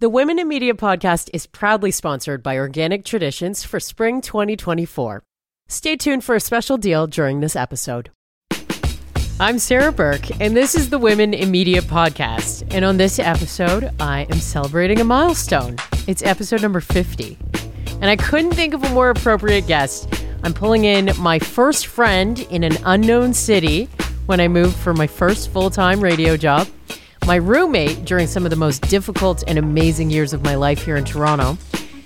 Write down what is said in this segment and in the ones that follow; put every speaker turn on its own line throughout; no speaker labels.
The Women in Media podcast is proudly sponsored by Organic Traditions for spring 2024. Stay tuned for a special deal during this episode. I'm Sarah Burke, and this is the Women in Media podcast. And on this episode, I am celebrating a milestone. It's episode number 50. And I couldn't think of a more appropriate guest. I'm pulling in my first friend in an unknown city when I moved for my first full time radio job my roommate during some of the most difficult and amazing years of my life here in Toronto,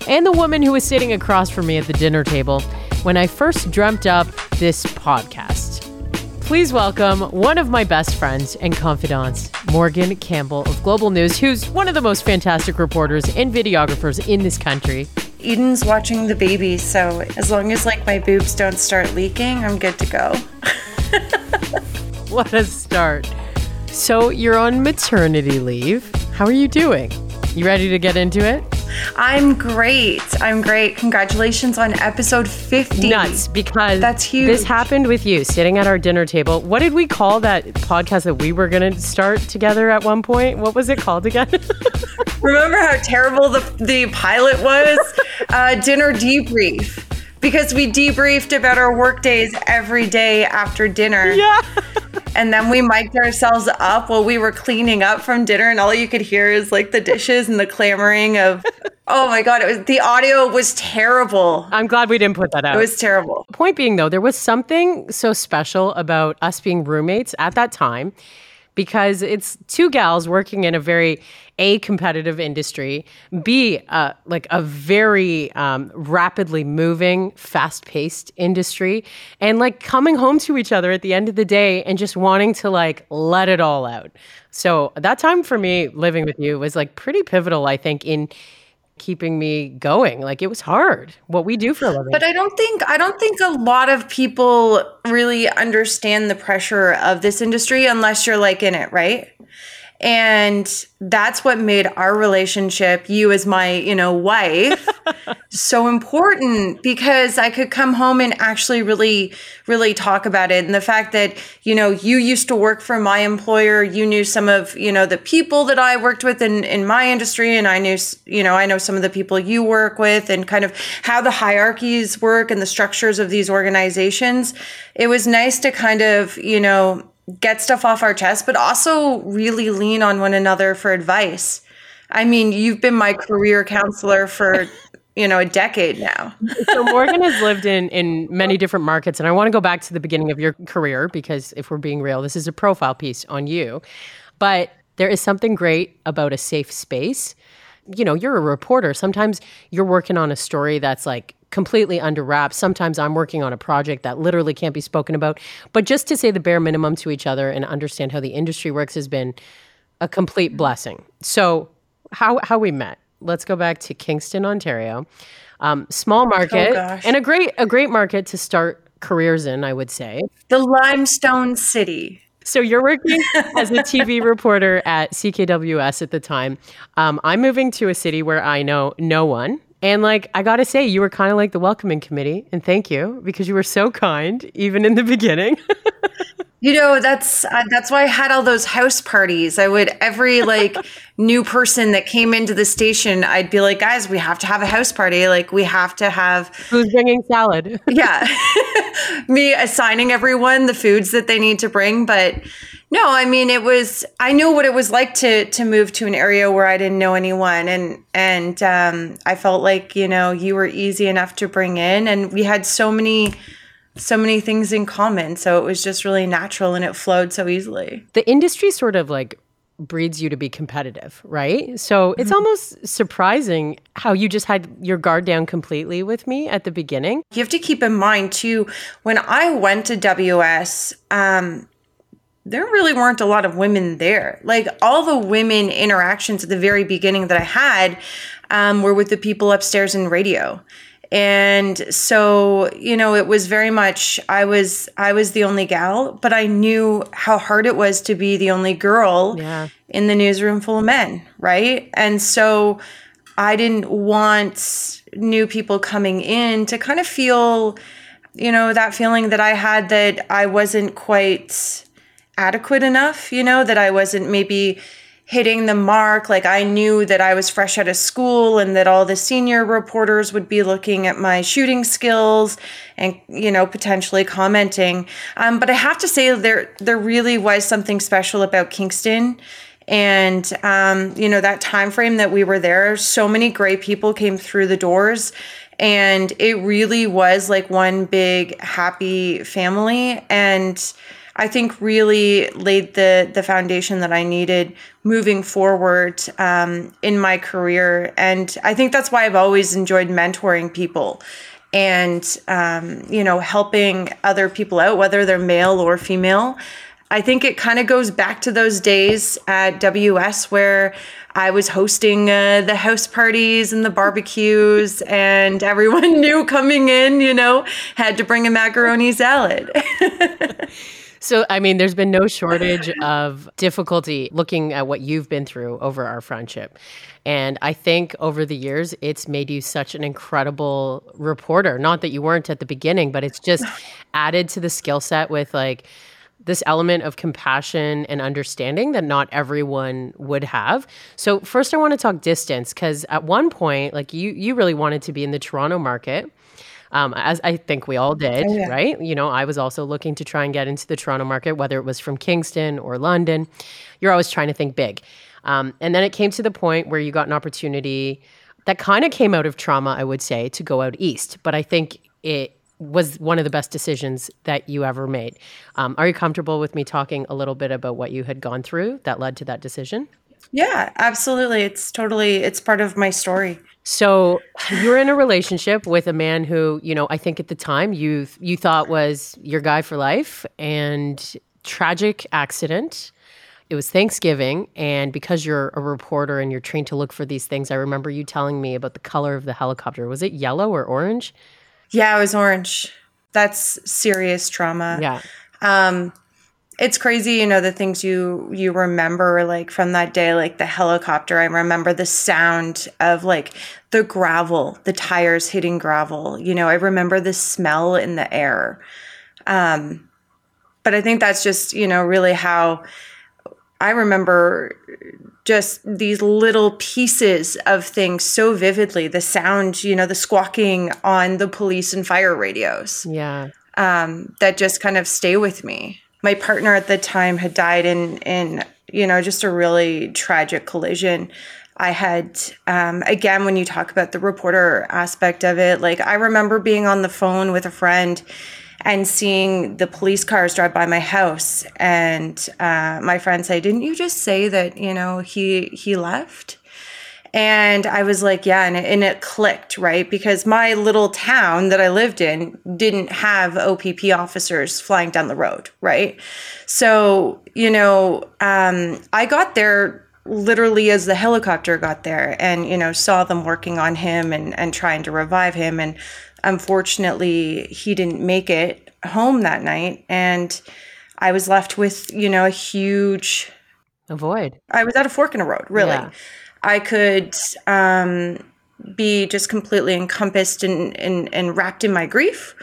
and the woman who was sitting across from me at the dinner table when I first dreamt up this podcast. Please welcome one of my best friends and confidants, Morgan Campbell of Global News, who's one of the most fantastic reporters and videographers in this country.
Eden's watching the baby, so as long as like my boobs don't start leaking, I'm good to go.
what a start. So you're on maternity leave. How are you doing? You ready to get into it?
I'm great. I'm great. Congratulations on episode 50.
Nuts, because
that's huge.
This happened with you sitting at our dinner table. What did we call that podcast that we were going to start together at one point? What was it called again?
Remember how terrible the, the pilot was? uh, dinner debrief. Because we debriefed about our work days every day after dinner.
Yeah.
And then we mic'd ourselves up while we were cleaning up from dinner, and all you could hear is like the dishes and the clamoring of. Oh my god! It was the audio was terrible.
I'm glad we didn't put that out.
It was terrible.
Point being, though, there was something so special about us being roommates at that time because it's two gals working in a very a competitive industry, b uh, like a very um, rapidly moving, fast paced industry, and like coming home to each other at the end of the day and just wanting to like let it all out. So that time for me living with you was like pretty pivotal, I think, in keeping me going. Like it was hard what we do for a living.
But I don't think I don't think a lot of people really understand the pressure of this industry unless you're like in it, right? And that's what made our relationship, you as my, you know, wife, so important because I could come home and actually really, really talk about it. And the fact that, you know, you used to work for my employer, you knew some of, you know, the people that I worked with in, in my industry. And I knew, you know, I know some of the people you work with and kind of how the hierarchies work and the structures of these organizations. It was nice to kind of, you know, get stuff off our chest, but also really lean on one another for advice. I mean, you've been my career counselor for you know a decade now.
so Morgan has lived in in many different markets, and I want to go back to the beginning of your career because if we're being real, this is a profile piece on you. But there is something great about a safe space. You know, you're a reporter. Sometimes you're working on a story that's like completely under wraps. Sometimes I'm working on a project that literally can't be spoken about. But just to say the bare minimum to each other and understand how the industry works has been a complete blessing. So, how how we met? Let's go back to Kingston, Ontario, um, small market,
oh
and a great a great market to start careers in. I would say
the Limestone City.
So you're working as a TV reporter at CKWS at the time. Um, I'm moving to a city where I know no one. And like I got to say you were kind of like the welcoming committee and thank you because you were so kind even in the beginning.
you know, that's uh, that's why I had all those house parties. I would every like new person that came into the station, I'd be like, "Guys, we have to have a house party. Like we have to have
Who's bringing salad?"
yeah. Me assigning everyone the foods that they need to bring, but no, I mean it was. I knew what it was like to to move to an area where I didn't know anyone, and and um, I felt like you know you were easy enough to bring in, and we had so many so many things in common. So it was just really natural, and it flowed so easily.
The industry sort of like breeds you to be competitive, right? So it's mm-hmm. almost surprising how you just had your guard down completely with me at the beginning.
You have to keep in mind too, when I went to WS, um, there really weren't a lot of women there. Like all the women interactions at the very beginning that I had um, were with the people upstairs in radio. And so, you know, it was very much I was I was the only gal, but I knew how hard it was to be the only girl
yeah.
in the newsroom full of men, right? And so I didn't want new people coming in to kind of feel, you know, that feeling that I had that I wasn't quite adequate enough, you know, that I wasn't maybe hitting the mark. Like I knew that I was fresh out of school and that all the senior reporters would be looking at my shooting skills and you know potentially commenting. Um, but I have to say there there really was something special about Kingston. And um, you know that time frame that we were there, so many great people came through the doors, and it really was like one big happy family. And I think really laid the the foundation that I needed moving forward um, in my career. And I think that's why I've always enjoyed mentoring people and um, you know helping other people out, whether they're male or female. I think it kind of goes back to those days at WS where I was hosting uh, the house parties and the barbecues, and everyone knew coming in, you know, had to bring a macaroni salad.
So, I mean, there's been no shortage of difficulty looking at what you've been through over our friendship. And I think over the years, it's made you such an incredible reporter. Not that you weren't at the beginning, but it's just added to the skill set with like, this element of compassion and understanding that not everyone would have. So first I want to talk distance cuz at one point like you you really wanted to be in the Toronto market um, as I think we all did, oh, yeah. right? You know, I was also looking to try and get into the Toronto market, whether it was from Kingston or London. You're always trying to think big. Um, and then it came to the point where you got an opportunity that kind of came out of trauma, I would say, to go out east. But I think it was one of the best decisions that you ever made. Um, are you comfortable with me talking a little bit about what you had gone through that led to that decision?
Yeah, absolutely. It's totally it's part of my story.
So you're in a relationship with a man who, you know, I think at the time you you thought was your guy for life and tragic accident. It was Thanksgiving and because you're a reporter and you're trained to look for these things, I remember you telling me about the color of the helicopter. Was it yellow or orange?
Yeah, it was orange. That's serious trauma.
Yeah.
Um it's crazy you know the things you you remember like from that day like the helicopter. I remember the sound of like the gravel the tires hitting gravel. You know i remember the smell in the air. Um but i think that's just you know really how i remember just these little pieces of things so vividly. The sound you know the squawking on the police and fire radios
yeah.
um that just kind of stay with me my partner at the time had died in in you know just a really tragic collision. I had um, again when you talk about the reporter aspect of it like i remember being on the phone with a friend and seeing the police cars drive by my house. And uh, my friend say didn't you just say that you know he he left and I was like, yeah, and it, and it clicked, right? Because my little town that I lived in didn't have OPP officers flying down the road, right? So, you know, um, I got there literally as the helicopter got there and, you know, saw them working on him and, and trying to revive him. And unfortunately, he didn't make it home that night. And I was left with, you know, a huge.
A void.
I was at a fork in a road, really. Yeah. I could um, be just completely encompassed and, and, and wrapped in my grief,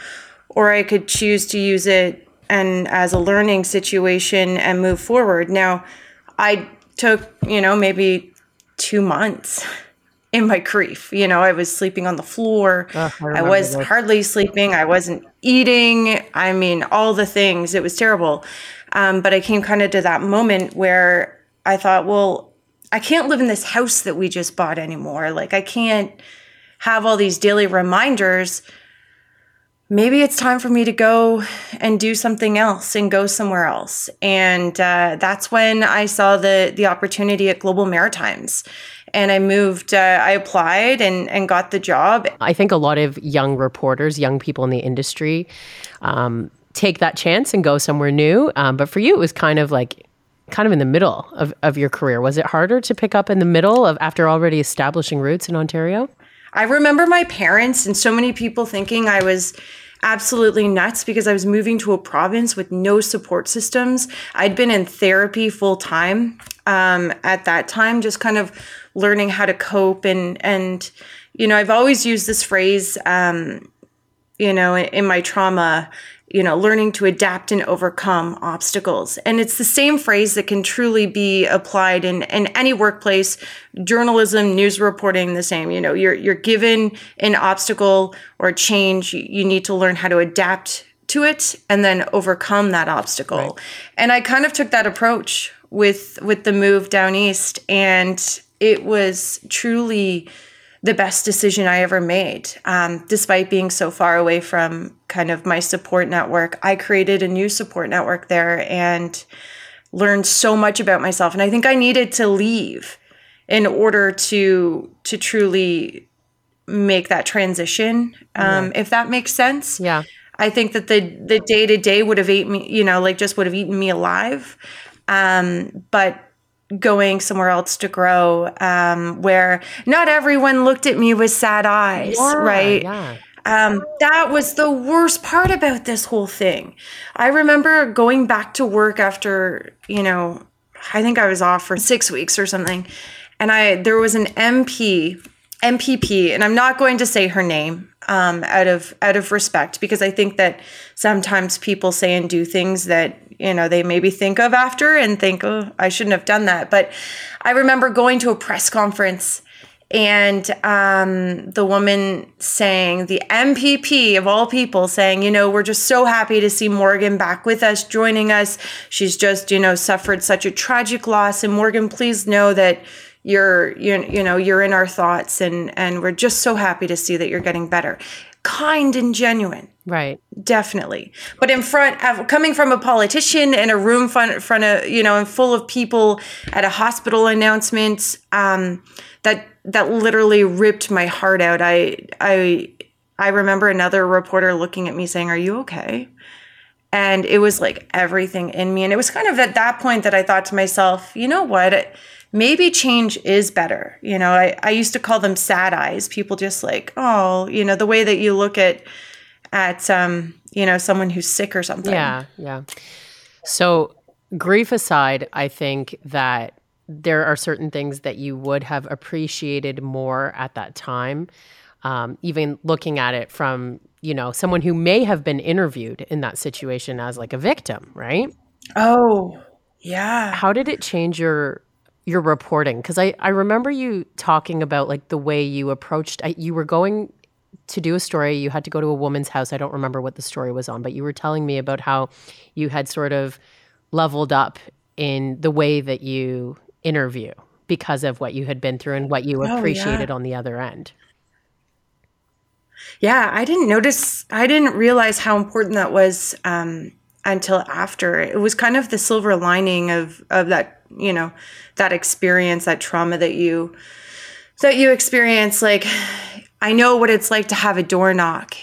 or I could choose to use it and as a learning situation and move forward. Now, I took, you know, maybe two months in my grief. You know, I was sleeping on the floor. Oh, I, I, was that. hardly sleeping. I wasn't eating. I mean, all the things. It was terrible. Um, but I came kind of to that moment where I thought, well, I can't live in this house that we just bought anymore. Like, I can't have all these daily reminders. Maybe it's time for me to go and do something else and go somewhere else. And uh, that's when I saw the the opportunity at Global Maritimes and I moved. Uh, I applied and and got the job.
I think a lot of young reporters, young people in the industry, um, take that chance and go somewhere new. Um, but for you, it was kind of like kind of in the middle of, of your career. Was it harder to pick up in the middle of after already establishing roots in Ontario?
I remember my parents and so many people thinking I was absolutely nuts because I was moving to a province with no support systems. I'd been in therapy full time um, at that time, just kind of learning how to cope and and you know I've always used this phrase, um, you know, in, in my trauma you know, learning to adapt and overcome obstacles. And it's the same phrase that can truly be applied in, in any workplace, journalism, news reporting, the same. You know, you're you're given an obstacle or change, you need to learn how to adapt to it and then overcome that obstacle. Right. And I kind of took that approach with with the move down east and it was truly the best decision I ever made. Um, despite being so far away from kind of my support network, I created a new support network there and learned so much about myself. And I think I needed to leave in order to to truly make that transition. Um, yeah. If that makes sense.
Yeah.
I think that the the day to day would have ate me, you know, like just would have eaten me alive. Um, but going somewhere else to grow um, where not everyone looked at me with sad eyes, yeah, right? Yeah. Um, that was the worst part about this whole thing. I remember going back to work after, you know, I think I was off for six weeks or something. And I there was an MP, MPP, and I'm not going to say her name um, out of out of respect because I think that sometimes people say and do things that you know they maybe think of after and think oh i shouldn't have done that. But i remember going to a press conference and um, the woman saying the mpp of all people saying you know we're just so happy to see morgan back with us joining us. She's just you know suffered such a tragic loss. And morgan please know that you're you, you know you're in our thoughts and and we're just so happy to see that you're getting better kind and genuine.
Right.
Definitely. But in front of coming from a politician in a room front, front of, you know, and full of people at a hospital announcement, um, that that literally ripped my heart out. I I I remember another reporter looking at me saying, "Are you okay?" And it was like everything in me. And it was kind of at that point that I thought to myself, you know what? Maybe change is better. You know, I, I used to call them sad eyes. People just like, oh, you know, the way that you look at at um, you know, someone who's sick or something.
Yeah, yeah. So grief aside, I think that there are certain things that you would have appreciated more at that time. Um, even looking at it from, you know, someone who may have been interviewed in that situation as like a victim, right?
Oh, yeah.
How did it change your your reporting? Because I, I remember you talking about like the way you approached I, you were going to do a story. You had to go to a woman's house. I don't remember what the story was on but you were telling me about how you had sort of leveled up in the way that you interview because of what you had been through and what you oh, appreciated yeah. on the other end.
Yeah i didn't notice i didn't realize how important that was um, until after. It was kind of the silver lining of of that you know that experience that trauma that you that you experience. Like i know what it's like to have a door knock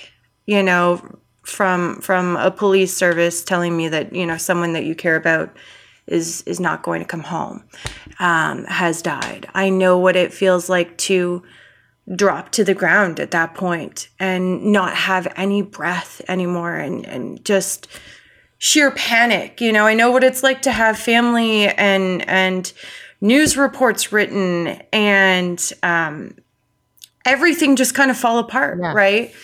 you know from from a police service telling me that you know someone that you care about is is not going to come home um, has died. I know what it feels like to drop to the ground at that point and not have any breath anymore and and just sheer panic. You know, I know what it's like to have family and and news reports written and um, everything just kind of fall apart, yeah. right?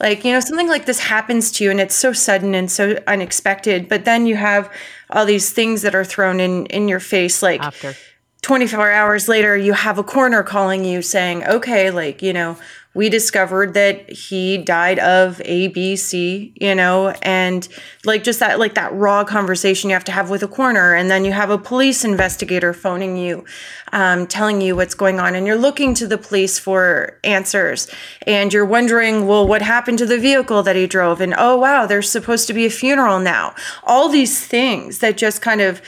Like, you know, something like this happens to you and it's so sudden and so unexpected, but then you have all these things that are thrown in in your face like After. 24 hours later you have a coroner calling you saying, "Okay, like, you know, we discovered that he died of ABC, you know, and like just that, like that raw conversation you have to have with a coroner. And then you have a police investigator phoning you, um, telling you what's going on. And you're looking to the police for answers. And you're wondering, well, what happened to the vehicle that he drove? And oh, wow, there's supposed to be a funeral now. All these things that just kind of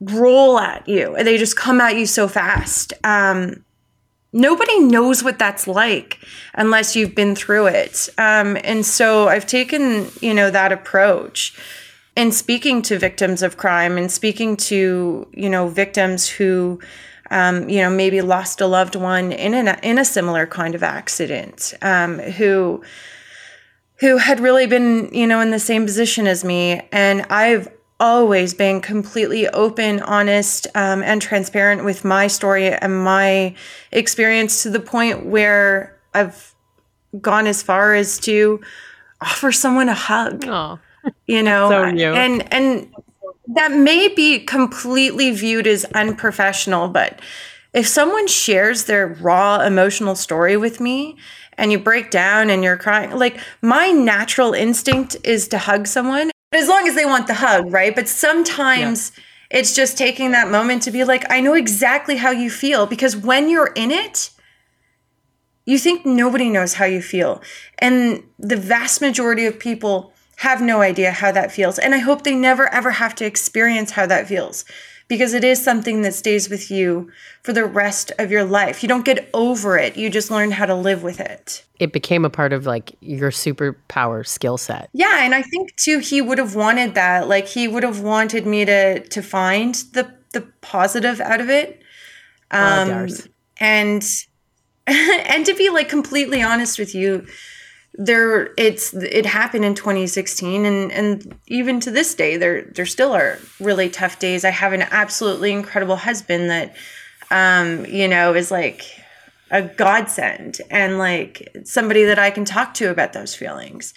roll at you. They just come at you so fast. Um, nobody knows what that's like unless you've been through it. Um, and so I've taken, you know, that approach in speaking to victims of crime and speaking to, you know, victims who, um, you know, maybe lost a loved one in an, in a similar kind of accident, um, who who had really been, you know, in the same position as me. And I've always been completely open, honest, um, and transparent with my story and my experience to the point where I've gone as far as to offer someone a hug.
Oh,
you know,
so
and and that may be completely viewed as unprofessional, but if someone shares their raw emotional story with me and you break down and you're crying, like my natural instinct is to hug someone as long as they want the hug, right? But sometimes yeah. it's just taking that moment to be like, I know exactly how you feel because when you're in it, you think nobody knows how you feel. And the vast majority of people have no idea how that feels. And I hope they never ever have to experience how that feels because it is something that stays with you for the rest of your life. You don't get over it, you just learn how to live with it.
It became a part of like your superpower skill set.
Yeah, and I think too he would have wanted that. Like he would have wanted me to to find the the positive out of it. Um oh, and and to be like completely honest with you, there it's it happened in 2016 and and even to this day there there still are really tough days. I have an absolutely incredible husband that um you know is like a godsend and like somebody that i can talk to about those feelings.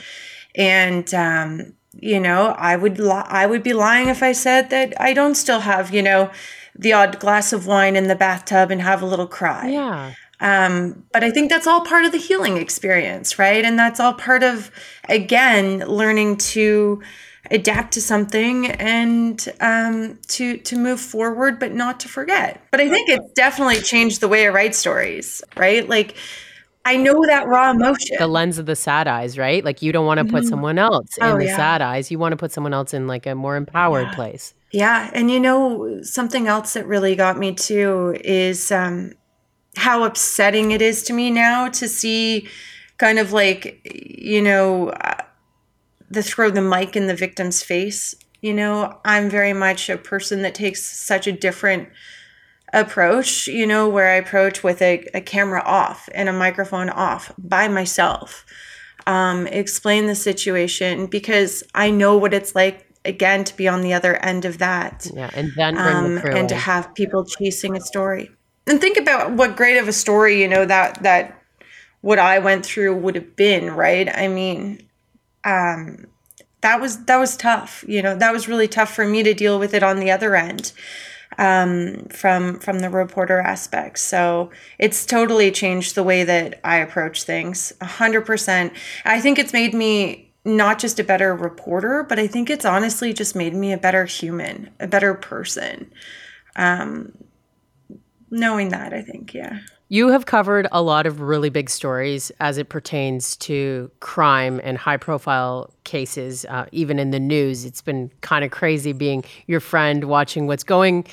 And um you know i would li- i would be lying if i said that i don't still have you know the odd glass of wine in the bathtub and have a little cry.
Yeah
um, but I think that's all part of the healing experience, right? And that's all part of, again, learning to adapt to something and um, to to move forward, but not to forget. But I think it's definitely changed the way I write stories, right? Like I know that raw emotion.
The lens of the sad eyes, right? Like you don't want to put mm-hmm. someone else oh, in the yeah. sad eyes. You want to put someone else in like a more empowered
yeah.
place.
Yeah. And you know, something else that really got me too is um, how upsetting it is to me now to see kind of like you know uh, the throw the mic in the victim's face. You know i'm very much a person that takes such a different approach you know where i approach with a, a camera off and a microphone off by myself um, explain the situation because i know what it's like again to be on the other end of that
yeah and then um, the
and to have people chasing a story and think about what great of a story you know that that what I went through would have been, right? I mean, um, that was that was tough. You know, that was really tough for me to deal with it on the other end um, from from the reporter aspect. So it's totally changed the way that I approach things. A hundred percent. I think it's made me not just a better reporter, but I think it's honestly just made me a better human, a better person. Um, knowing that, I think, yeah.
You have covered a lot of really big stories as it pertains to crime and high profile cases, uh, even in the news. It's been kind of crazy being your friend, watching what's going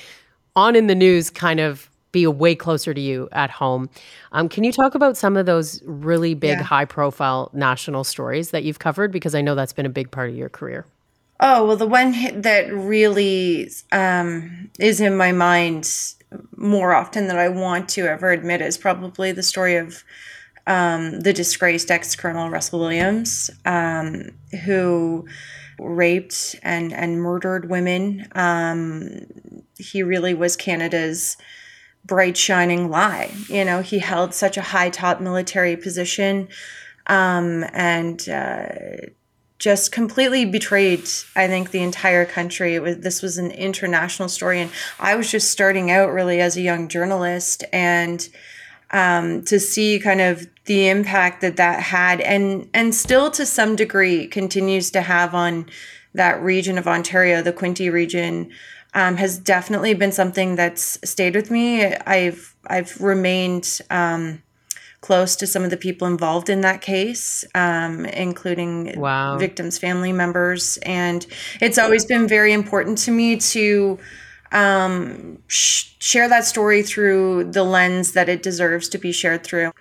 on in the news, kind of be a way closer to you at home. Um, can you talk about some of those really big, yeah. high profile national stories that you've covered? Because I know that's been a big part of your career.
Oh, well, the one that really um, is in my mind more often than I want to ever admit is probably the story of um, the disgraced ex Colonel Russell Williams, um, who raped and, and murdered women. Um, he really was Canada's bright, shining lie. You know, he held such a high top military position um, and uh, just completely betrayed i think the entire country. It was this was an international story and i was just starting out really as a young journalist and um, to see kind of the impact that that had and and still to some degree continues to have on that region of ontario the quinte region um, has definitely been something that's stayed with me. I've i've remained um, close to some of the people involved in that case, um, including
wow.
victims' family members. And it's always been very important to me to um, sh- share that story through the lens that it deserves to be shared through,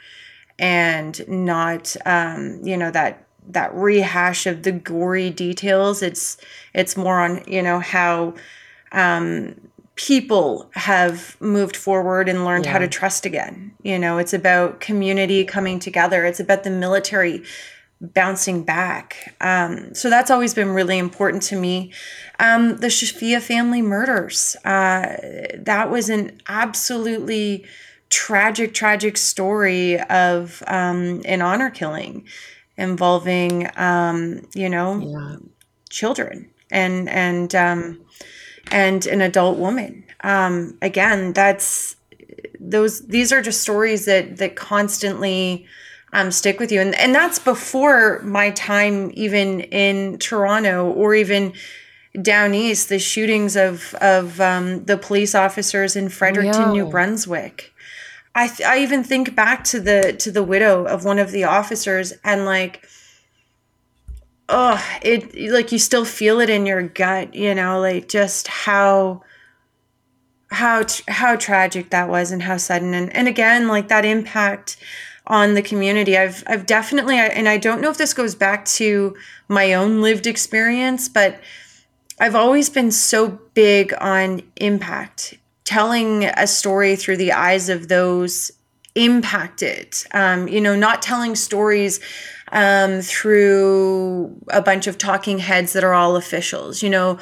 and not, um, you know, that that rehash of the gory details. It's it's more on you know how um, people have moved forward and learned yeah. how to trust again. You know, it's about community coming together, it's about the military bouncing back. Um, so that's always been really important to me. Um, the Shafia family murders, uh, that was an absolutely tragic, tragic story of um, an honor killing. involving, um, you know, yeah. children and and um, and an adult woman. Um, again, that's those. These are just stories that that constantly um, stick with you, and and that's before my time even in Toronto or even down east. The shootings of of um, the police officers in Fredericton. New Brunswick. I th- I even think back to the to the widow of one of the officers and like oh it like you still feel it in your gut you know like just how how how tragic that was and how sudden. And, and again like that impact on the community. I've i've definitely and i don't know if this goes back to my own lived experience but i've always been so big on impact telling a story through the eyes of those impacted. Um, you know not telling stories um, through a bunch of talking heads that are all officials, you know,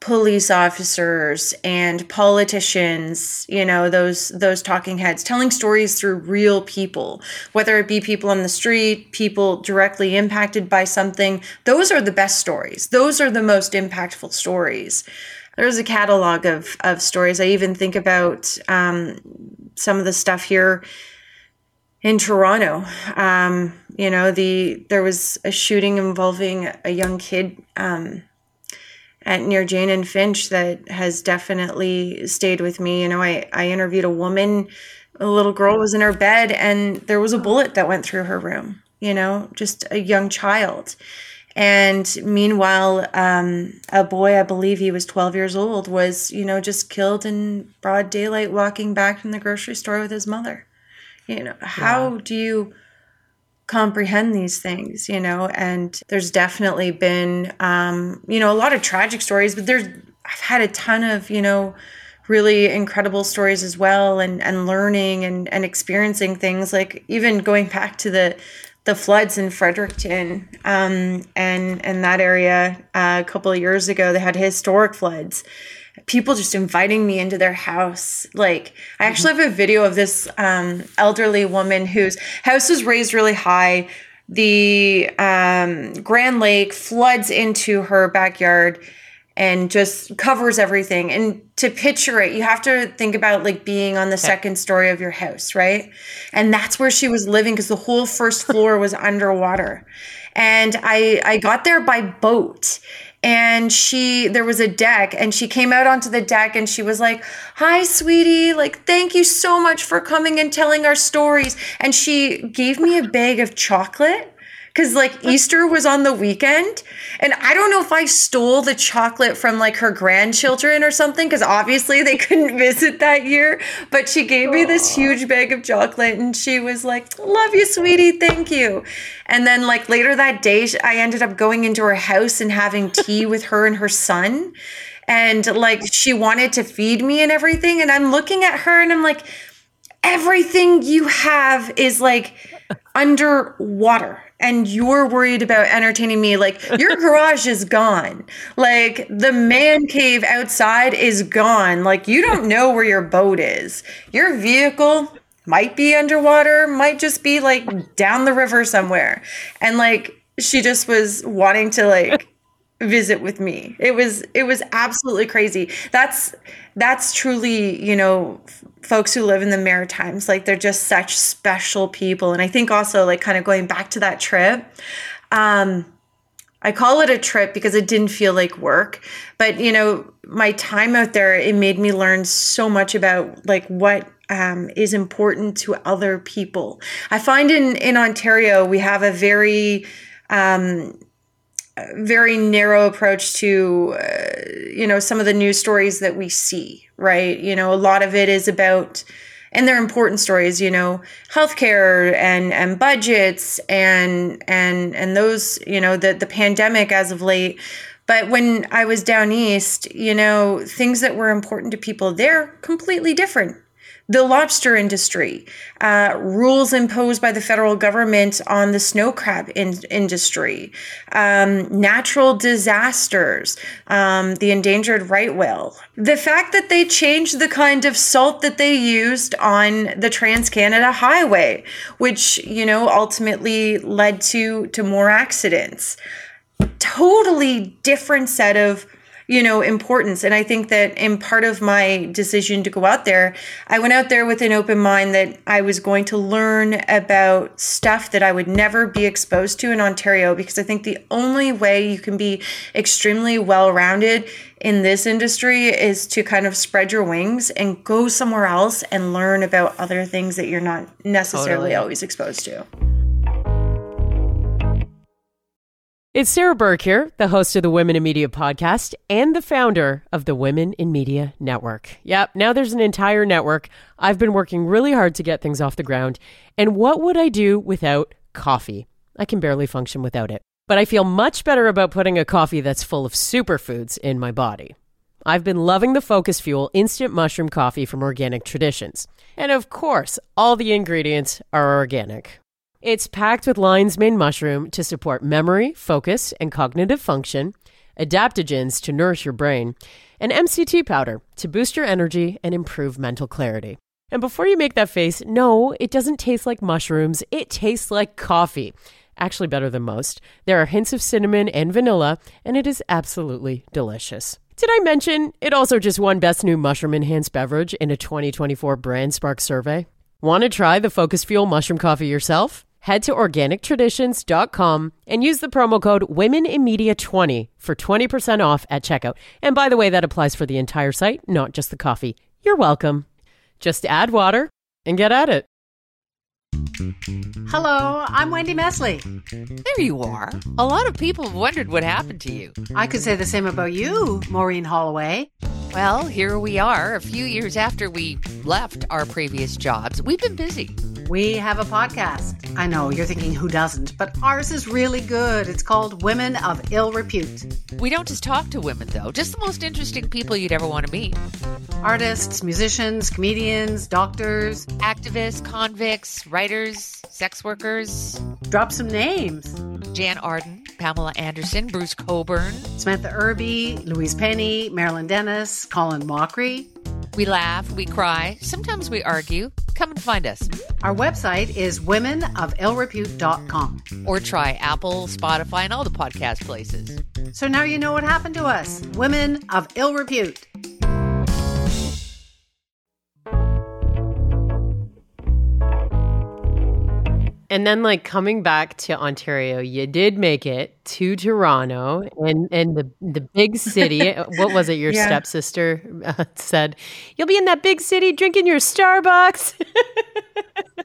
police officers and politicians, you know, those those talking heads telling stories through real people, whether it be people on the street, people directly impacted by something. Those are the best stories. Those are the most impactful stories. There's a catalog of of stories. I even think about um, some of the stuff here in Toronto. Um, you know, the there was a shooting involving a young kid um, at near Jane and Finch that has definitely stayed with me. You know, I I interviewed a woman, a little girl was in her bed, and there was a bullet that went through her room. You know, just a young child. And meanwhile, um, a boy, I believe he was 12 years old, was, you know, just killed in broad daylight walking back from the grocery store with his mother. You know, how yeah. do you comprehend these things, you know, and there's definitely been, um, you know, a lot of tragic stories, but there's, I've had a ton of, you know, really incredible stories as well and, and learning and, and experiencing things like even going back to the, the floods in Fredericton um, and, and that area uh, a couple of years ago, they had historic floods people just inviting me into their house. Like, I actually have a video of this um, elderly woman whose house was raised really high. The um, Grand Lake floods into her backyard and just covers everything. And to picture it, you have to think about like being on the second story of your house, right? And that's where she was living because the whole first floor was underwater. And I I got there by boat and she there was a deck and she came out onto the deck and she was like hi sweetie like thank you so much for coming and telling our stories. And she gave me a bag of chocolate because like Easter was on the weekend. And I don't know if I stole the chocolate from like her grandchildren or something, because obviously they couldn't visit that year. But she gave me this huge bag of chocolate and she was like, Love you, sweetie. Thank you. And then like later that day, I ended up going into her house and having tea with her and her son. And like she wanted to feed me and everything. And I'm looking at her and I'm like, everything you have is like underwater and you're worried about entertaining me like your garage is gone. Like the man cave outside is gone. Like you don't know where your boat is. Your vehicle might be underwater might just be like down the river somewhere. And like she just was wanting to like visit with me it was it was absolutely crazy that's that's truly you know folks who live in the Maritimes. Like they're just such special people. And I think also like kind of going back to that trip, um, I call it a trip because it didn't feel like work. But you know, my time out there, it made me learn so much about like what um, is important to other people. I find in in Ontario we have a very um, very narrow approach to uh, you know some of the news stories that we see right? You know a lot of it is about and they're important stories you know healthcare and and budgets and and and those you know the the pandemic as of late. But when i was down east you know things that were important to people they're completely different the lobster industry, uh, rules imposed by the federal government on the snow crab in- industry, um, natural disasters, um, the endangered right whale. The fact that they changed the kind of salt that they used on the Trans Canada Highway, which you know ultimately led to to more accidents. Totally different set of you know importance and i think that in part of my decision to go out there i went out there with an open mind that i was going to learn about stuff that i would never be exposed to in ontario because i think the only way you can be extremely well rounded in this industry is to kind of spread your wings and go somewhere else and learn about other things that you're not necessarily totally. always exposed to
It's Sarah Burke here, the host of the Women in Media podcast and the founder of the Women in Media Network. Yep, now there's an entire network. I've been working really hard to get things off the ground. And what would I do without coffee? I can barely function without it. But I feel much better about putting a coffee that's full of superfoods in my body. I've been loving the Focus Fuel instant mushroom coffee from Organic Traditions. And of course, all the ingredients are organic. It's packed with lion's mane mushroom to support memory, focus, and cognitive function, adaptogens to nourish your brain, and MCT powder to boost your energy and improve mental clarity. And before you make that face, no, it doesn't taste like mushrooms. It tastes like coffee. Actually, better than most. There are hints of cinnamon and vanilla, and it is absolutely delicious. Did I mention it also just won Best New Mushroom Enhanced Beverage in a 2024 Brand Spark survey? Want to try the Focus Fuel mushroom coffee yourself? Head to organictraditions.com and use the promo code WomenInMedia20 for 20% off at checkout. And by the way, that applies for the entire site, not just the coffee. You're welcome. Just add water and get at it.
Hello, I'm Wendy Mesley.
There you are. A lot of people have wondered what happened to you.
I could say the same about you, Maureen Holloway.
Well, here we are, a few years after we left our previous jobs. We've been busy.
We have a podcast. I know you're thinking who doesn't, but ours is really good. It's called Women of Ill Repute.
We don't just talk to women, though, just the most interesting people you'd ever want to meet
artists, musicians, comedians, doctors,
activists, convicts, writers, sex workers.
Drop some names
Jann Arden, Pamela Anderson, Bruce Cockburn,
Samantha Irby, Louise Penny, Marilyn Denis, Colin Mochrie.
We laugh, we cry, sometimes we argue. Come and find us.
Our website is womenofillrepute.com.
Or try Apple, Spotify, and all the podcast places.
So now you know what happened to us Women of Ill Repute.
And then like coming back to Ontario, you did make it to Toronto and and the the big city. what was it your yeah. stepsister uh, said? You'll be in that big city drinking your Starbucks.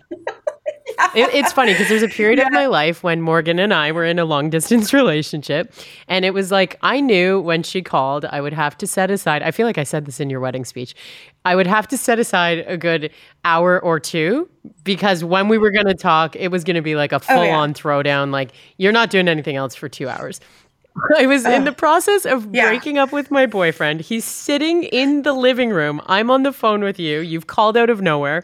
it, it's funny because there's a period yeah. of my life when Morgan and I were in a long distance relationship. And it was like, I knew when she called, I would have to set aside, I feel like I said this in your wedding speech. I would have to set aside a good hour or two because when we were going to talk, it was going to be like a full on oh, yeah. throwdown. Like, you're not doing anything else for two hours. I was in the process of yeah. breaking up with my boyfriend. He's sitting in the living room. I'm on the phone with you. You've called out of nowhere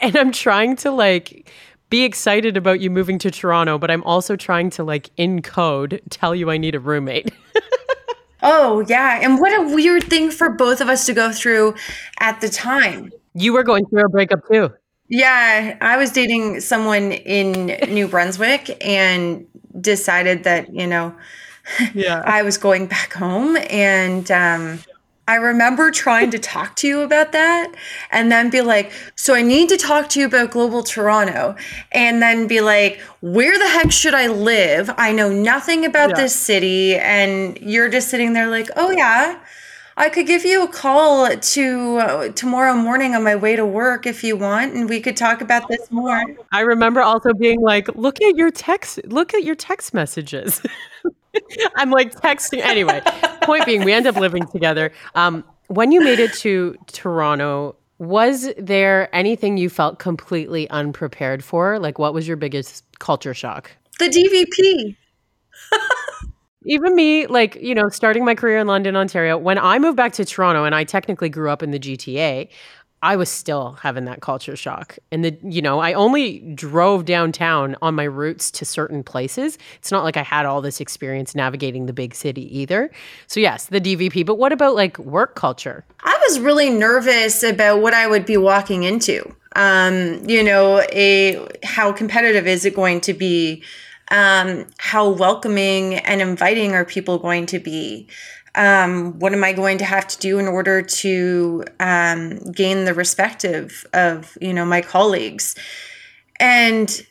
and I'm trying to like be excited about you moving to Toronto, but I'm also trying to like in code tell you I need a roommate.
oh, yeah. And what a weird thing for both of us to go through at the time.
You were going through a breakup too.
Yeah, I was dating someone in New Brunswick and decided that, you know, yeah. I was going back home and um I remember trying to talk to you about that and then be like, so I need to talk to you about Global Toronto and then be like, where the heck should I live? I know nothing about yeah. this city. And you're just sitting there like, oh, yeah. I could give you a call to uh, tomorrow morning on my way to work if you want, and we could talk about this more.
I remember also being like, "Look at your text. Look at your text messages." I'm like texting anyway. Point being, we end up living together. Um, when you made it to Toronto, was there anything you felt completely unprepared for? Like, what was your biggest culture shock?
The DVP.
Even me, like, you know, starting my career in London, Ontario, when I moved back to Toronto and I technically grew up in the GTA, I was still having that culture shock. And the, you know, I only drove downtown on my routes to certain places. It's not like I had all this experience navigating the big city either. So, yes, the DVP. But what about like work culture?
I was really nervous about what I would be walking into. Um, you know, a how competitive is it going to be? Um, how welcoming and inviting are people going to be? Um, what am I going to have to do in order to um, gain the respect of, of you know my colleagues? And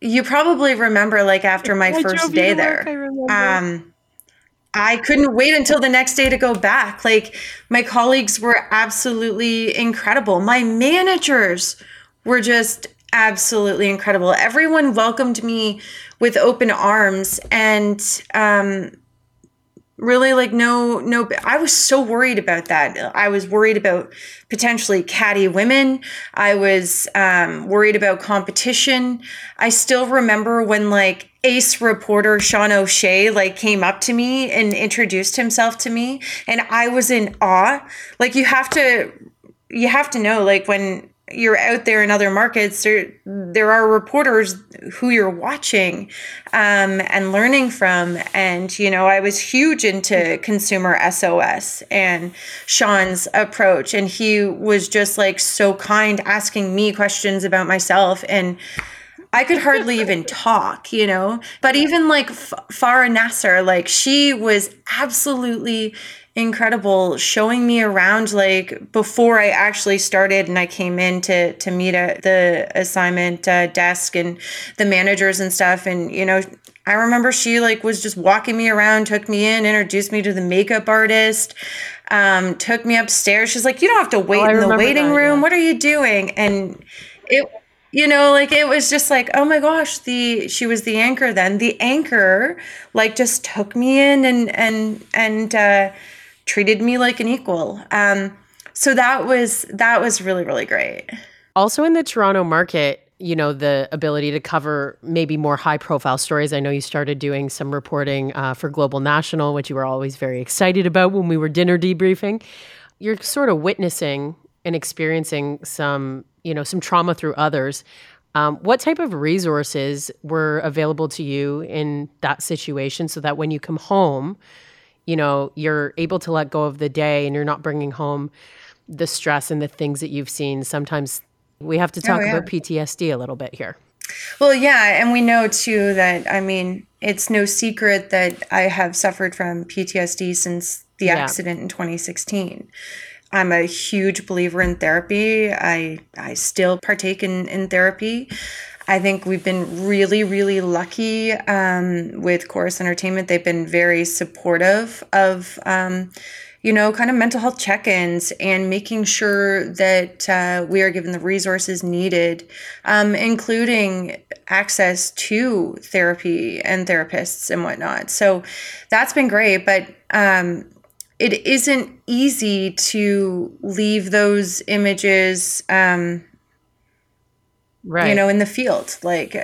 you probably remember, like after my I first day there, I, um, I couldn't wait until the next day to go back. Like my colleagues were absolutely incredible. My managers were just absolutely incredible. Everyone welcomed me with open arms and um, really like no no i was so worried about that. I was worried about potentially catty women. I was um, worried about competition. I still remember when like ace reporter sean o'shea like came up to me and introduced himself to me and i was in awe. Like you have to you have to know like when you're out there in other markets there there are reporters who you're watching um, and learning from. And you know i was huge into consumer sos and sean's approach. And he was just like so kind asking me questions about myself. And I could hardly even talk, you know. But even like F- Farah Nasser, like she was absolutely incredible showing me around like before I actually started and I came in to to meet at the assignment uh, desk and the managers and stuff. And you know I remember she like was just walking me around took me in introduced me to the makeup artist um, took me upstairs. She's like you don't have to wait oh, in the waiting that, room. yeah. what are you doing? And it you know like it was just like oh my gosh the she was the anchor then. The anchor like just took me in and and and uh treated me like an equal. Um, so that was that was really really great.
Also in the Toronto market, you know, the ability to cover maybe more high profile stories. I know you started doing some reporting uh, for Global National, which you were always very excited about when we were dinner debriefing. You're sort of witnessing and experiencing some, you know, some trauma through others. Um, what type of resources were available to you in that situation so that when you come home, you know, you're able to let go of the day and you're not bringing home the stress and the things that you've seen. Sometimes we have to oh, talk oh, yeah. about PTSD a little bit here.
Well, yeah. And we know too that, I mean, it's no secret that I have suffered from PTSD since the yeah. accident in 2016. I'm a huge believer in therapy. I I still partake in in therapy. I think we've been really, really lucky um, with Corus Entertainment. They've been very supportive of, um, you know, kind of mental health check ins and making sure that uh, we are given the resources needed, um, including access to therapy and therapists and whatnot. So that's been great. But um, it isn't easy to leave those images um, right. you know, in the field. Like,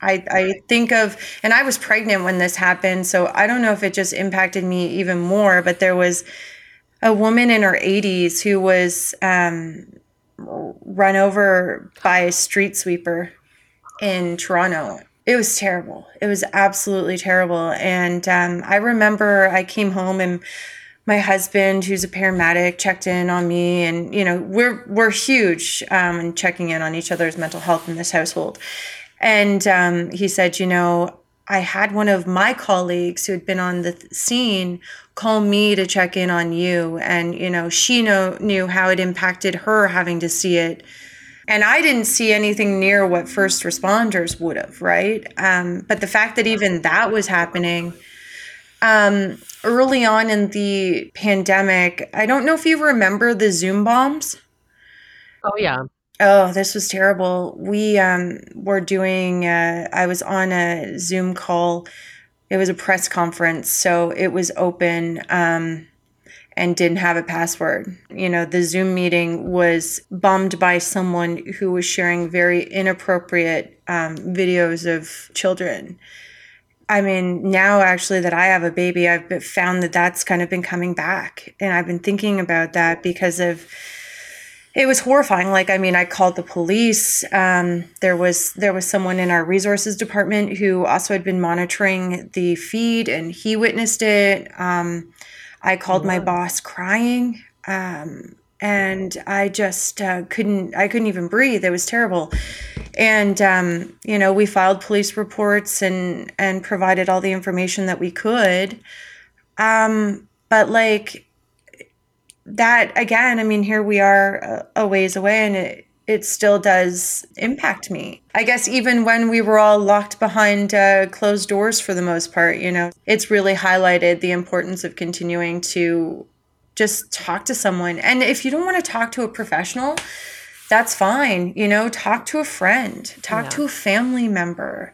I, I think of, and I was pregnant when this happened, so I don't know if it just impacted me even more, but there was a woman in her 80s who was um, run over by a street sweeper in Toronto. It was terrible. It was absolutely terrible. And um, I remember I came home and my husband, who's a paramedic, checked in on me, and you know we're we're huge um, in checking in on each other's mental health in this household. And um, he said, you know, I had one of my colleagues who had been on the scene call me to check in on you, and you know she know knew how it impacted her having to see it. And I didn't see anything near what first responders would have, right? Um, but the fact that even that was happening, um, early on in the pandemic, I don't know if you remember the Zoom bombs.
Oh yeah.
Oh, this was terrible. We um, were doing. Uh, I was on a Zoom call. It was a press conference, so it was open. Um, and didn't have a password. You know, the Zoom meeting was bombed by someone who was sharing very inappropriate um, videos of children I mean, now actually that I have a baby, I've found that that's kind of been coming back. And I've been thinking about that because of it was horrifying. Like, I mean, I called the police. Um, there was there was someone in our resources department who also had been monitoring the feed, and he witnessed it. Um, I called my boss crying, um, and I just uh, couldn't. I couldn't even breathe. It was terrible. And um, you know, we filed police reports and and provided all the information that we could. Um, but like that again, I mean, here we are a, ways away, and it it still does impact me. I guess even when we were all locked behind uh, closed doors for the most part, you know, it's really highlighted the importance of continuing to just talk to someone. And if you don't want to talk to a professional, that's fine. You know, talk to a friend, talk yeah. to a family member.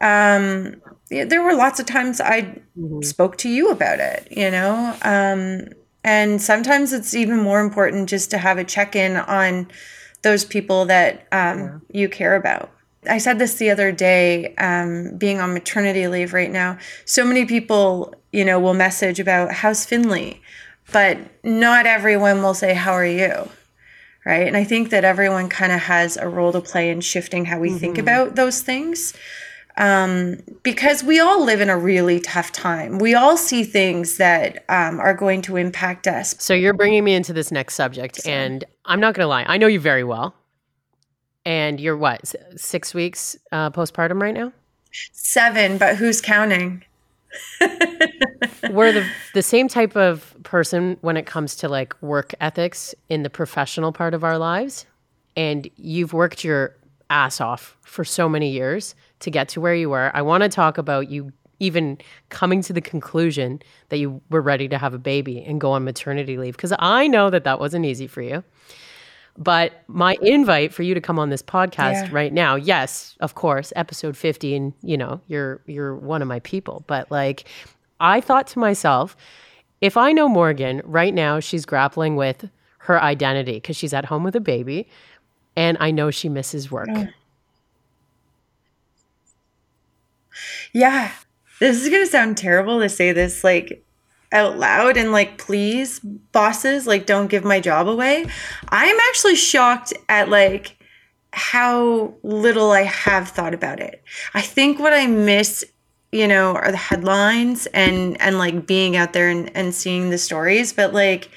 Um, there were lots of times I mm-hmm. spoke to you about it, you know, um, and sometimes it's even more important just to have a check in on those people that um, yeah. you care about. I said this the other day, um, being on maternity leave right now. So many people, you know, will message about how's Finley, but not everyone will say, How are you? Right. And I think that everyone kind of has a role to play in shifting how we mm-hmm. think about those things um, because we all live in a really tough time. We all see things that um, are going to impact us.
So you're bringing me into this next subject, so. and I'm not going to lie. I know you very well, and you're what six weeks uh, postpartum right now?
Seven, but who's counting?
We're the the same type of person when it comes to like work ethics in the professional part of our lives, and you've worked your ass off for so many years to get to where you were. I want to talk about you even coming to the conclusion that you were ready to have a baby and go on maternity leave because I know that that wasn't easy for you. But my invite for you to come on this podcast yeah. right now, yes, of course, episode 50 and you know, you're you're one of my people, but like I thought to myself, if I know Morgan right now, she's grappling with her identity because she's at home with a baby and I know she misses work. Yeah.
Yeah. This is going to sound terrible to say this like out loud and like please bosses like don't give my job away. I'm actually shocked at like how little I have thought about it. I think what I miss you know are the headlines and and like being out there and, and seeing the stories but like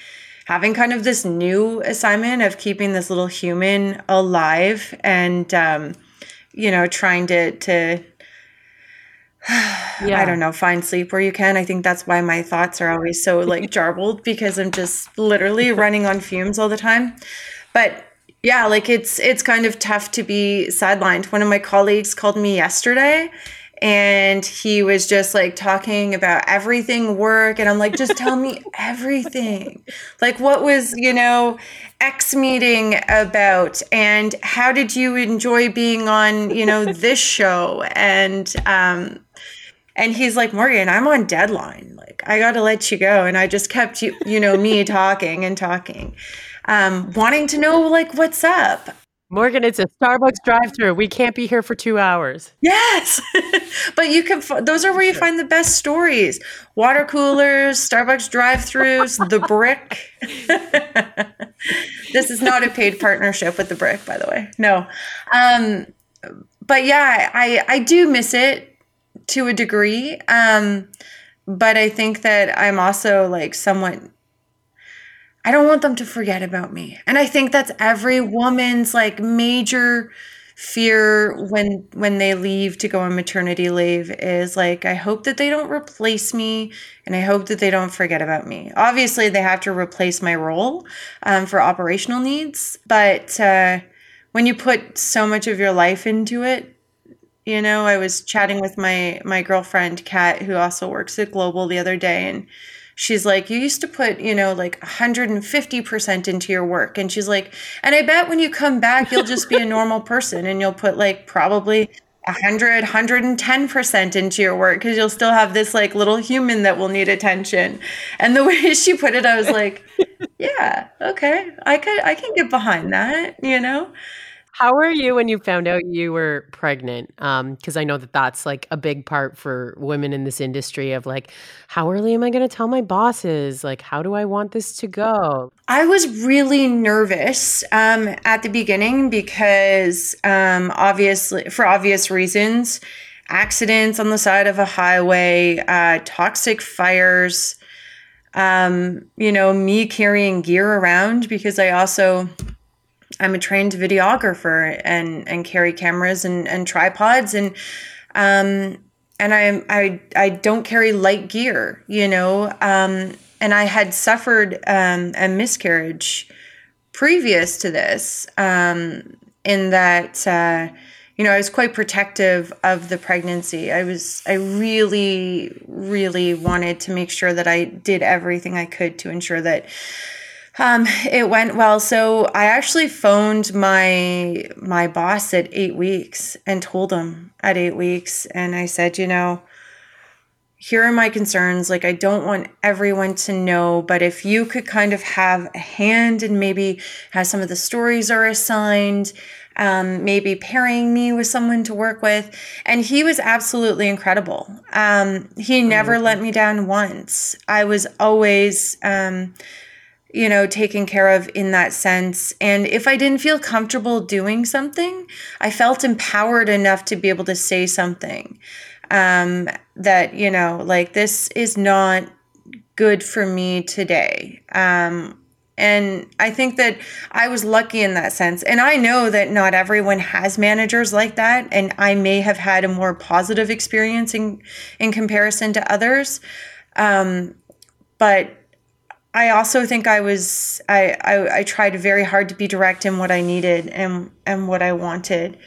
having kind of this new assignment of keeping this little human alive and um you know trying to to yeah. I don't know, find sleep where you can. I think that's why my thoughts are always so like jarbled because I'm just literally running on fumes all the time. But yeah, like it's it's kind of tough to be sidelined. One of my colleagues called me yesterday and he was just like talking about everything work and I'm like just tell me everything. Like what was, you know, X meeting about and how did you enjoy being on, you know, this show and um and he's like, Morgan, I'm on deadline. Like, I got to let you go. And I just kept, you, you know, me talking and talking, um, wanting to know, like, what's up.
Morgan, it's a Starbucks drive through. We can't be here for two hours.
Yes. but you can, those are where you find the best stories water coolers, Starbucks drive throughs, the brick. this is not a paid partnership with the brick, by the way. No. Um, but yeah, I, I do miss it to a degree. Um, but I think that I'm also like somewhat I don't want them to forget about me. And I think that's every woman's like major fear when when they leave to go on maternity leave is like I hope that they don't replace me and I hope that they don't forget about me. Obviously, they have to replace my role um, for operational needs, but uh, when you put so much of your life into it, you know, I was chatting with my my girlfriend Kat, who also works at Global, the other day, and she's like, "You used to put, you know, like 150 percent into your work," and she's like, "And I bet when you come back, you'll just be a normal person, and you'll put like probably." 100 110% into your work because you'll still have this like little human that will need attention. And the way she put it i was like yeah okay. I could i can get behind that you know
How were you when you found out you were pregnant? Because um, I know that that's like a big part for women in this industry of like, how early am I going to tell my bosses? Like, how do I want this to go?
I was really nervous um, at the beginning because, um, obviously, for obvious reasons, accidents on the side of a highway, uh, toxic fires, um, you know, me carrying gear around because I also I'm a trained videographer and and carry cameras and, and tripods and um and I I I don't carry light gear, you know. Um and I had suffered um a miscarriage previous to this um in that uh you know, I was quite protective of the pregnancy. I was, I really, really wanted to make sure that I did everything I could to ensure that um, it went well. So I actually phoned my my boss at eight weeks and told him at eight weeks, and I said, you know, here are my concerns. Like I don't want everyone to know, but if you could kind of have a hand and maybe have some of the stories are assigned, um, maybe pairing me with someone to work with. And he was absolutely incredible. Um, he never let me down once. I was always, um, you know, taken care of in that sense. And if I didn't feel comfortable doing something, I felt empowered enough to be able to say something um, that, you know, like this is not good for me today. Um, and I think that I was lucky in that sense. And I know that not everyone has managers like that. And I may have had a more positive experience in, in comparison to others. Um, but I also think I was I, I I tried very hard to be direct in what I needed and and what I wanted,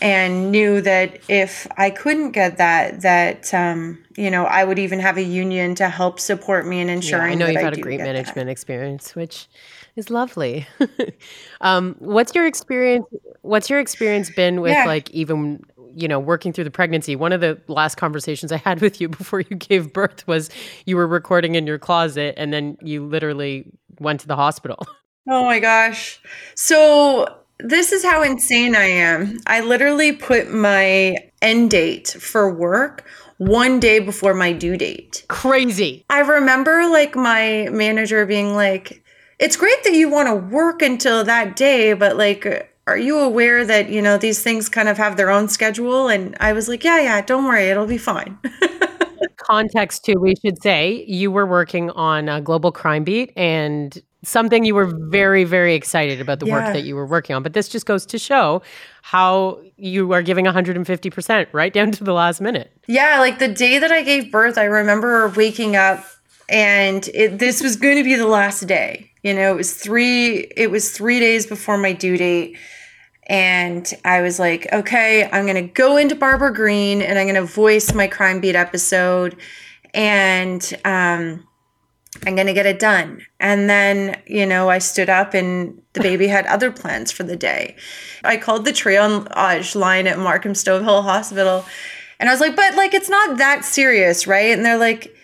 and knew that if I couldn't get that, that um, you know I would even have a union to help support me in ensuring. Yeah,
I know you've
I
had a great management that. experience, which is lovely. um, what's your experience? What's your experience been with yeah. like even you know, working through the pregnancy, one of the last conversations I had with you before you gave birth was you were recording in your closet and then you literally went to the hospital.
Oh my gosh. So this is how insane I am. I literally put my end date for work one day before my due date.
Crazy.
I remember like my manager being like, it's great that you want to work until that day, but like, are you aware that you know these things kind of have their own schedule? And i was like yeah yeah don't worry it'll be fine.
Context too we should say you were working on a global crime beat and something you were very very excited about the yeah. work that you were working on but this just goes to show how you are giving 150% right down to the last minute.
Yeah like the day that i gave birth i remember waking up and it, this was going to be the last day you know it was three it was three days before my due date and I was like, okay, I'm going to go into Barbara Green and I'm going to voice my Crime Beat episode and um, I'm going to get it done. And then, you know, I stood up and the baby had other plans for the day. I called the triage line at Markham Stouffville Hospital and I was like, but like, it's not that serious, right? And they're like,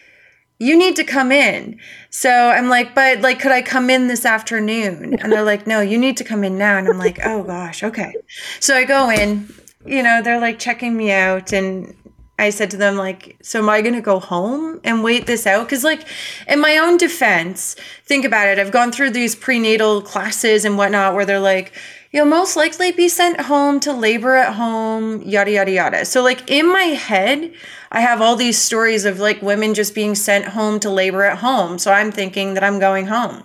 you need to come in. So I'm like, but like, could I come in this afternoon? And they're like, no, you need to come in now. And I'm like, oh gosh, okay. So I go in, you know, they're like checking me out. And I said to them, like, so am I going to go home and wait this out? Because, like, in my own defense, think about it. I've gone through these prenatal classes and whatnot where they're like, you'll most likely be sent home to labor at home, yada, yada, yada. So, like, in my head, I have all these stories of like women just being sent home to labor at home. So I'm thinking that I'm going home.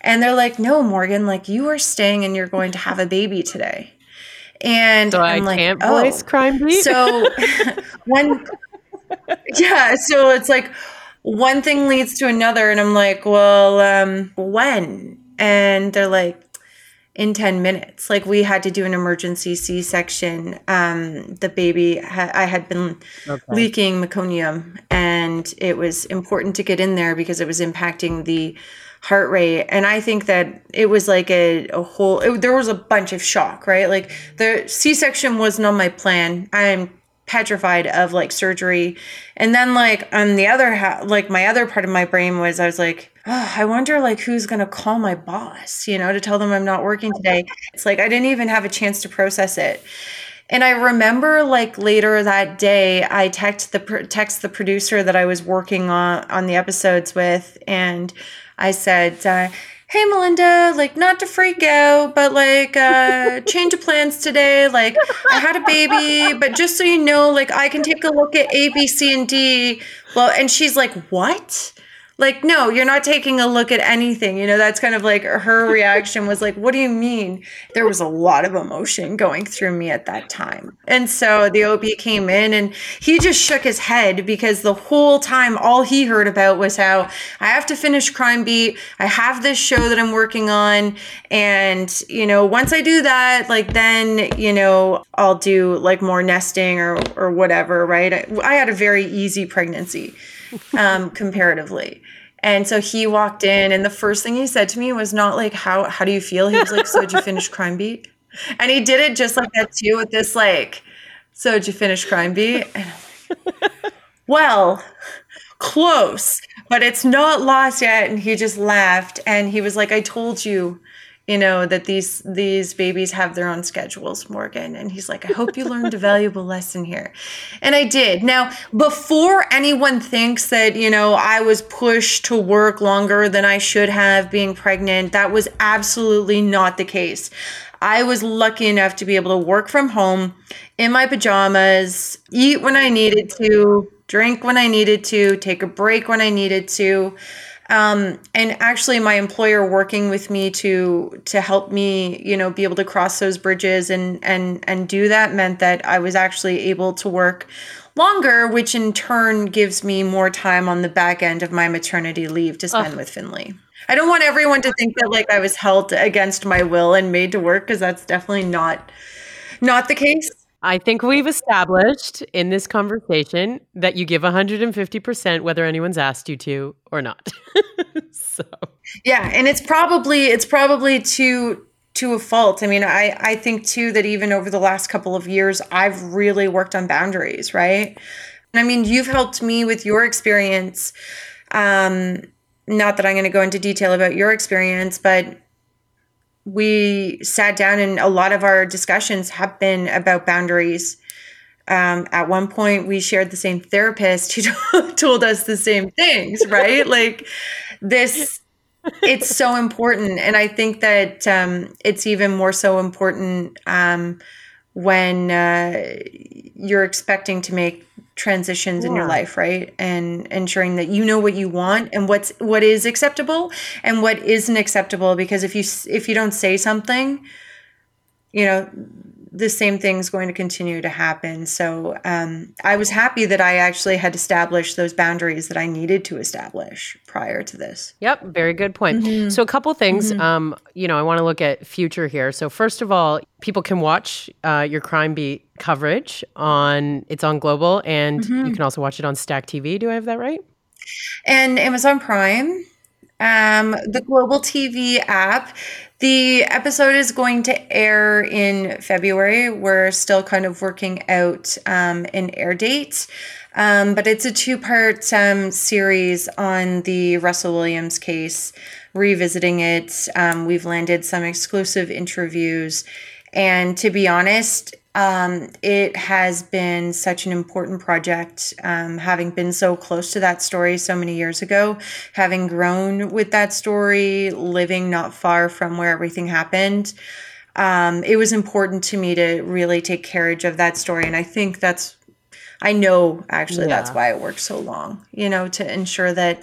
And they're like, no, Morgan, like you are staying and you're going to have a baby today. And
so I'm I like, can't oh. voice crime beat.
So one, yeah. So it's like one thing leads to another. And I'm like, well, um, when? And they're like, in 10 minutes. Like we had to do an emergency C section. Um, the baby, ha- I had been okay. leaking meconium, and it was important to get in there because it was impacting the heart rate. And I think that it was like a, a whole, it, there was a bunch of shock, right? Like the C section wasn't on my plan. I'm petrified of like surgery. And then like on the other ha- like my other part of my brain was I was like, oh, I wonder like who's going to call my boss, you know, to tell them I'm not working today. It's like I didn't even have a chance to process it. And I remember like later that day, I text the text the producer that I was working on on the episodes with, and I said, uh, "Hey, Melinda, like not to freak out, but like uh, change of plans today. Like I had a baby, but just so you know, like I can take a look at A, B, C, and D. Well, and she's like, "What?" Like no you're not taking a look at anything you know that's kind of like her reaction was like what do you mean? There was a lot of emotion going through me at that time. And so the ob came in and he just shook his head because the whole time all he heard about was how i have to finish crime beat i have this show that i'm working on and you know once i do that like then you know i'll do like more nesting or or whatever right? I, I had a very easy pregnancy um, comparatively. And so he walked in, and the first thing he said to me was not like, "How how do you feel?" He was like, "So did you finish Crime Beat?" And he did it just like that too, with this like, "So did you finish Crime Beat?" Like, well, close, but it's not lost yet. And he just laughed, and he was like, "I told you." You know that these these babies have their own schedules morgan. And he's like i hope you learned a valuable lesson here. And i did. Now before anyone thinks that you know i was pushed to work longer than i should have being pregnant that was absolutely not the case. I was lucky enough to be able to work from home in my pajamas, eat when I needed to, drink when I needed to, take a break when I needed to. Um, and actually my employer working with me to to help me you know be able to cross those bridges and and and do that meant that i was actually able to work longer which in turn gives me more time on the back end of my maternity leave to spend with finley. I don't want everyone to think that like i was held against my will and made to work because that's definitely not not the case
I think we've established in this conversation that you give 150% whether anyone's asked you to or not. so
Yeah, and it's probably it's probably to to a fault. I mean, I I think too that even over the last couple of years I've really worked on boundaries, right? And I mean, you've helped me with your experience um not that I'm going to go into detail about your experience, but we sat down and a lot of our discussions have been about boundaries. Um, at one point, we shared the same therapist who told us the same things, right? like this, it's so important. And I think that um, it's even more so important um, when uh, you're expecting to make transitions yeah. in your life right and ensuring that you know what you want and what's what is acceptable and what isn't acceptable because if you if you don't say something you know the same thing's going to continue to happen. So um, I was happy that I actually had established those boundaries that I needed to establish prior to this.
Yep, very good point. Mm-hmm. So a couple things. Mm-hmm. Um, you know, I want to look at future here. So first of all, people can watch uh, your Crime Beat coverage on it's on Global, and mm-hmm. you can also watch it on Stack TV. Do I have that right?
And Amazon Prime. Um, the Global TV app. The episode is going to air in February. We're still kind of working out um, an air date. Um, but it's a two part um, series on the Russell Williams case, revisiting it. Um, we've landed some exclusive interviews. And to be honest, um, it has been such an important project, um, having been so close to that story so many years ago, having grown with that story, living not far from where everything happened. Um, it was important to me to really take carriage of that story. And I think that's, I know actually yeah. that's why it worked so long, you know, to ensure that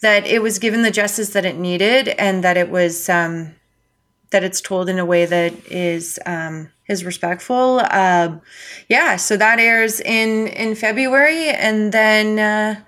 that it was given the justice that it needed and that it was um, that it's told in a way that is um, is respectful. Uh, yeah, so that airs in in February, and then uh,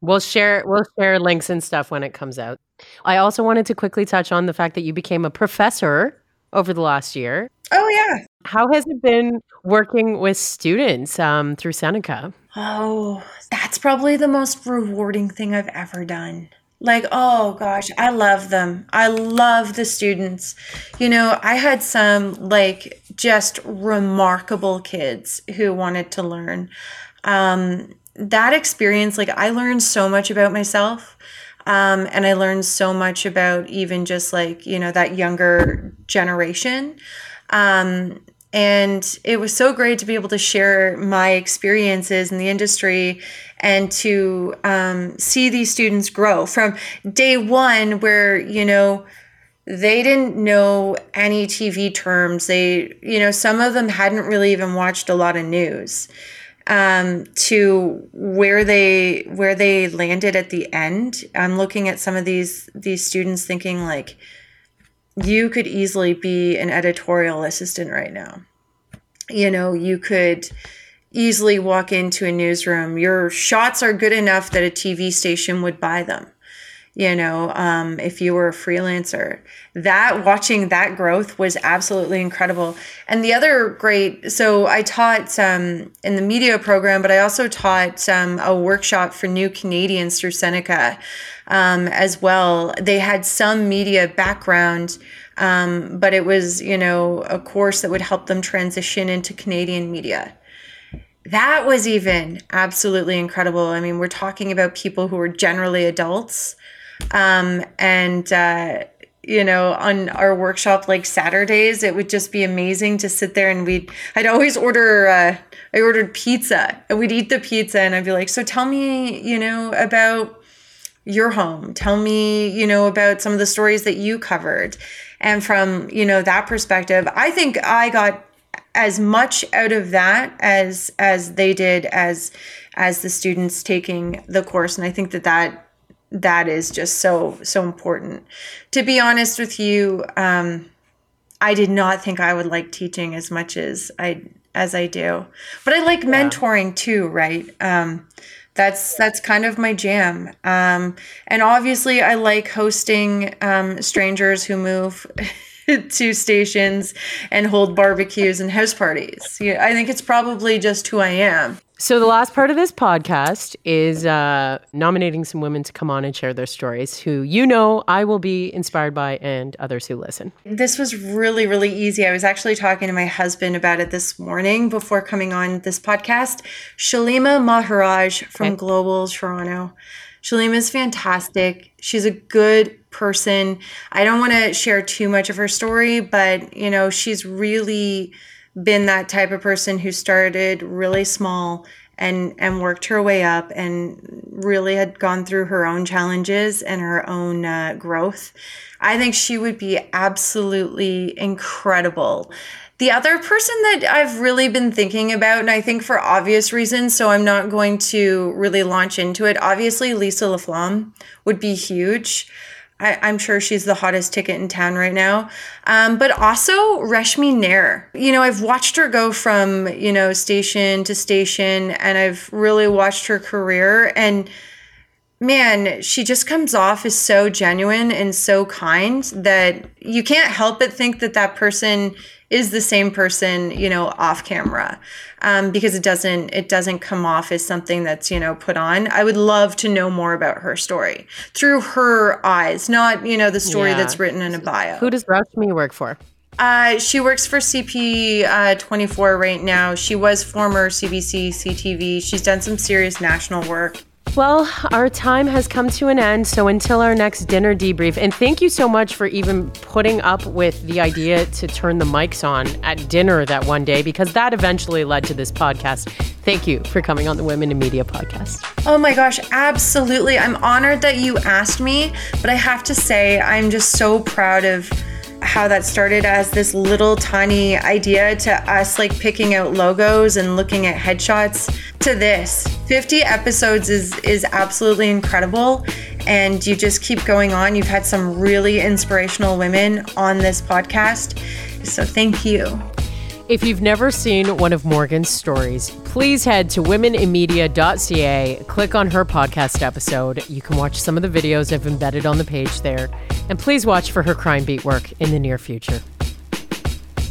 we'll share we'll share links and stuff when it comes out. I also wanted to quickly touch on the fact that you became a professor over the last year.
Oh yeah.
How has it been working with students um, through Seneca?
Oh, that's probably the most rewarding thing I've ever done. Like, oh gosh, I love them. I love the students. You know, I had some like just remarkable kids who wanted to learn. Um, that experience, like, I learned so much about myself. Um, and I learned so much about even just like, you know, that younger generation. Um, and it was so great to be able to share my experiences in the industry and to um, see these students grow from day one, where, you know, they didn't know any TV terms. They, you know, some of them hadn't really even watched a lot of news. Um, to where they where they landed at the end. I'm looking at some of these these students thinking like, you could easily be an editorial assistant right now you know, you could easily walk into a newsroom. Your shots are good enough that a TV station would buy them. You know, um, if you were a freelancer, that watching that growth was absolutely incredible. And the other great, so I taught um, in the media program, but I also taught um, a workshop for new Canadians through Seneca um, as well. They had some media background um, but it was, you know, a course that would help them transition into Canadian media. That was even absolutely incredible. I mean, we're talking about people who are generally adults. Um, and, uh, you know, on our workshop like Saturdays, it would just be amazing to sit there and we'd, I'd always order, uh, I ordered pizza and we'd eat the pizza and I'd be like, so tell me, you know, about your home. Tell me, you know, about some of the stories that you covered. And from, you know, that perspective, I think I got as much out of that as as they did as as the students taking the course and I think that that that is just so so important. To be honest with you, um I did not think I would like teaching as much as I as I do. But I like yeah. mentoring too, right? Um that's that's kind of my jam. Um, and obviously, I like hosting um, strangers who move to stations and hold barbecues and house parties. Yeah, I think it's probably just who I am.
So, the last part of this podcast is uh, nominating some women to come on and share their stories who you know I will be inspired by and others who listen.
This was really, really easy. I was actually talking to my husband about it this morning before coming on this podcast. Shallima Maharaj from okay. Global Toronto. Shallima is fantastic. She's a good person. I don't want to share too much of her story, but you know, she's really been that type of person who started really small and and worked her way up and really had gone through her own challenges and her own uh, growth i think she would be absolutely incredible the other person that I've really been thinking about, and I think for obvious reasons, so I'm not going to really launch into it. Obviously, Lisa LaFlamme would be huge. I, am sure she's the hottest ticket in town right now. Um, but also Reshmi Nair. You know, I've watched her go from, you know, station to station and I've really watched her career. And man, she just comes off as so genuine and so kind that you can't help but think that that person is the same person, you know, off camera, um, because it doesn't it doesn't come off as something that's you know put on. I would love to know more about her story through her eyes, not you know the story yeah. that's written in a bio.
Who does Reshmi work for?
Uh, she works for CP uh, 24 right now. She was former CBC, CTV. She's done some serious national work.
Well, our time has come to an end. So until our next dinner debrief, and thank you so much for even putting up with the idea to turn the mics on at dinner that one day, because that eventually led to this podcast. Thank you for coming on the Women in Media podcast.
Oh my gosh, absolutely. I'm honored that you asked me, but I have to say, I'm just so proud of how that started as this little tiny idea to us like picking out logos and looking at headshots to this 50 episodes is is absolutely incredible and you just keep going on you've had some really inspirational women on this podcast so thank you
if you've never seen one of Morgan's stories, please head to womeninmedia.ca, click on her podcast episode. You can watch some of the videos I've embedded on the page there, and please watch for her crime beat work in the near future.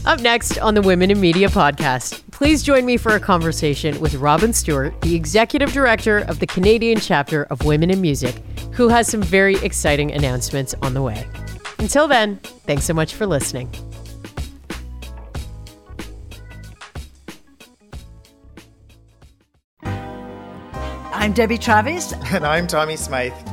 Up next on the Women in Media podcast, Please join me for a conversation with Robin Stewart, the executive director of the Canadian chapter of Women in Music, who has some very exciting announcements on the way. Until then, thanks so much for listening.
I'm Debbie Travis,
And I'm Tommy Smythe.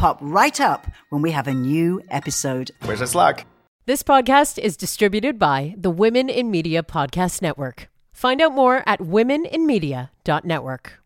pop right up when we have a new episode.
Wish us luck.
This podcast is distributed by the Women in Media Podcast Network. Find out more at womeninmedia.network.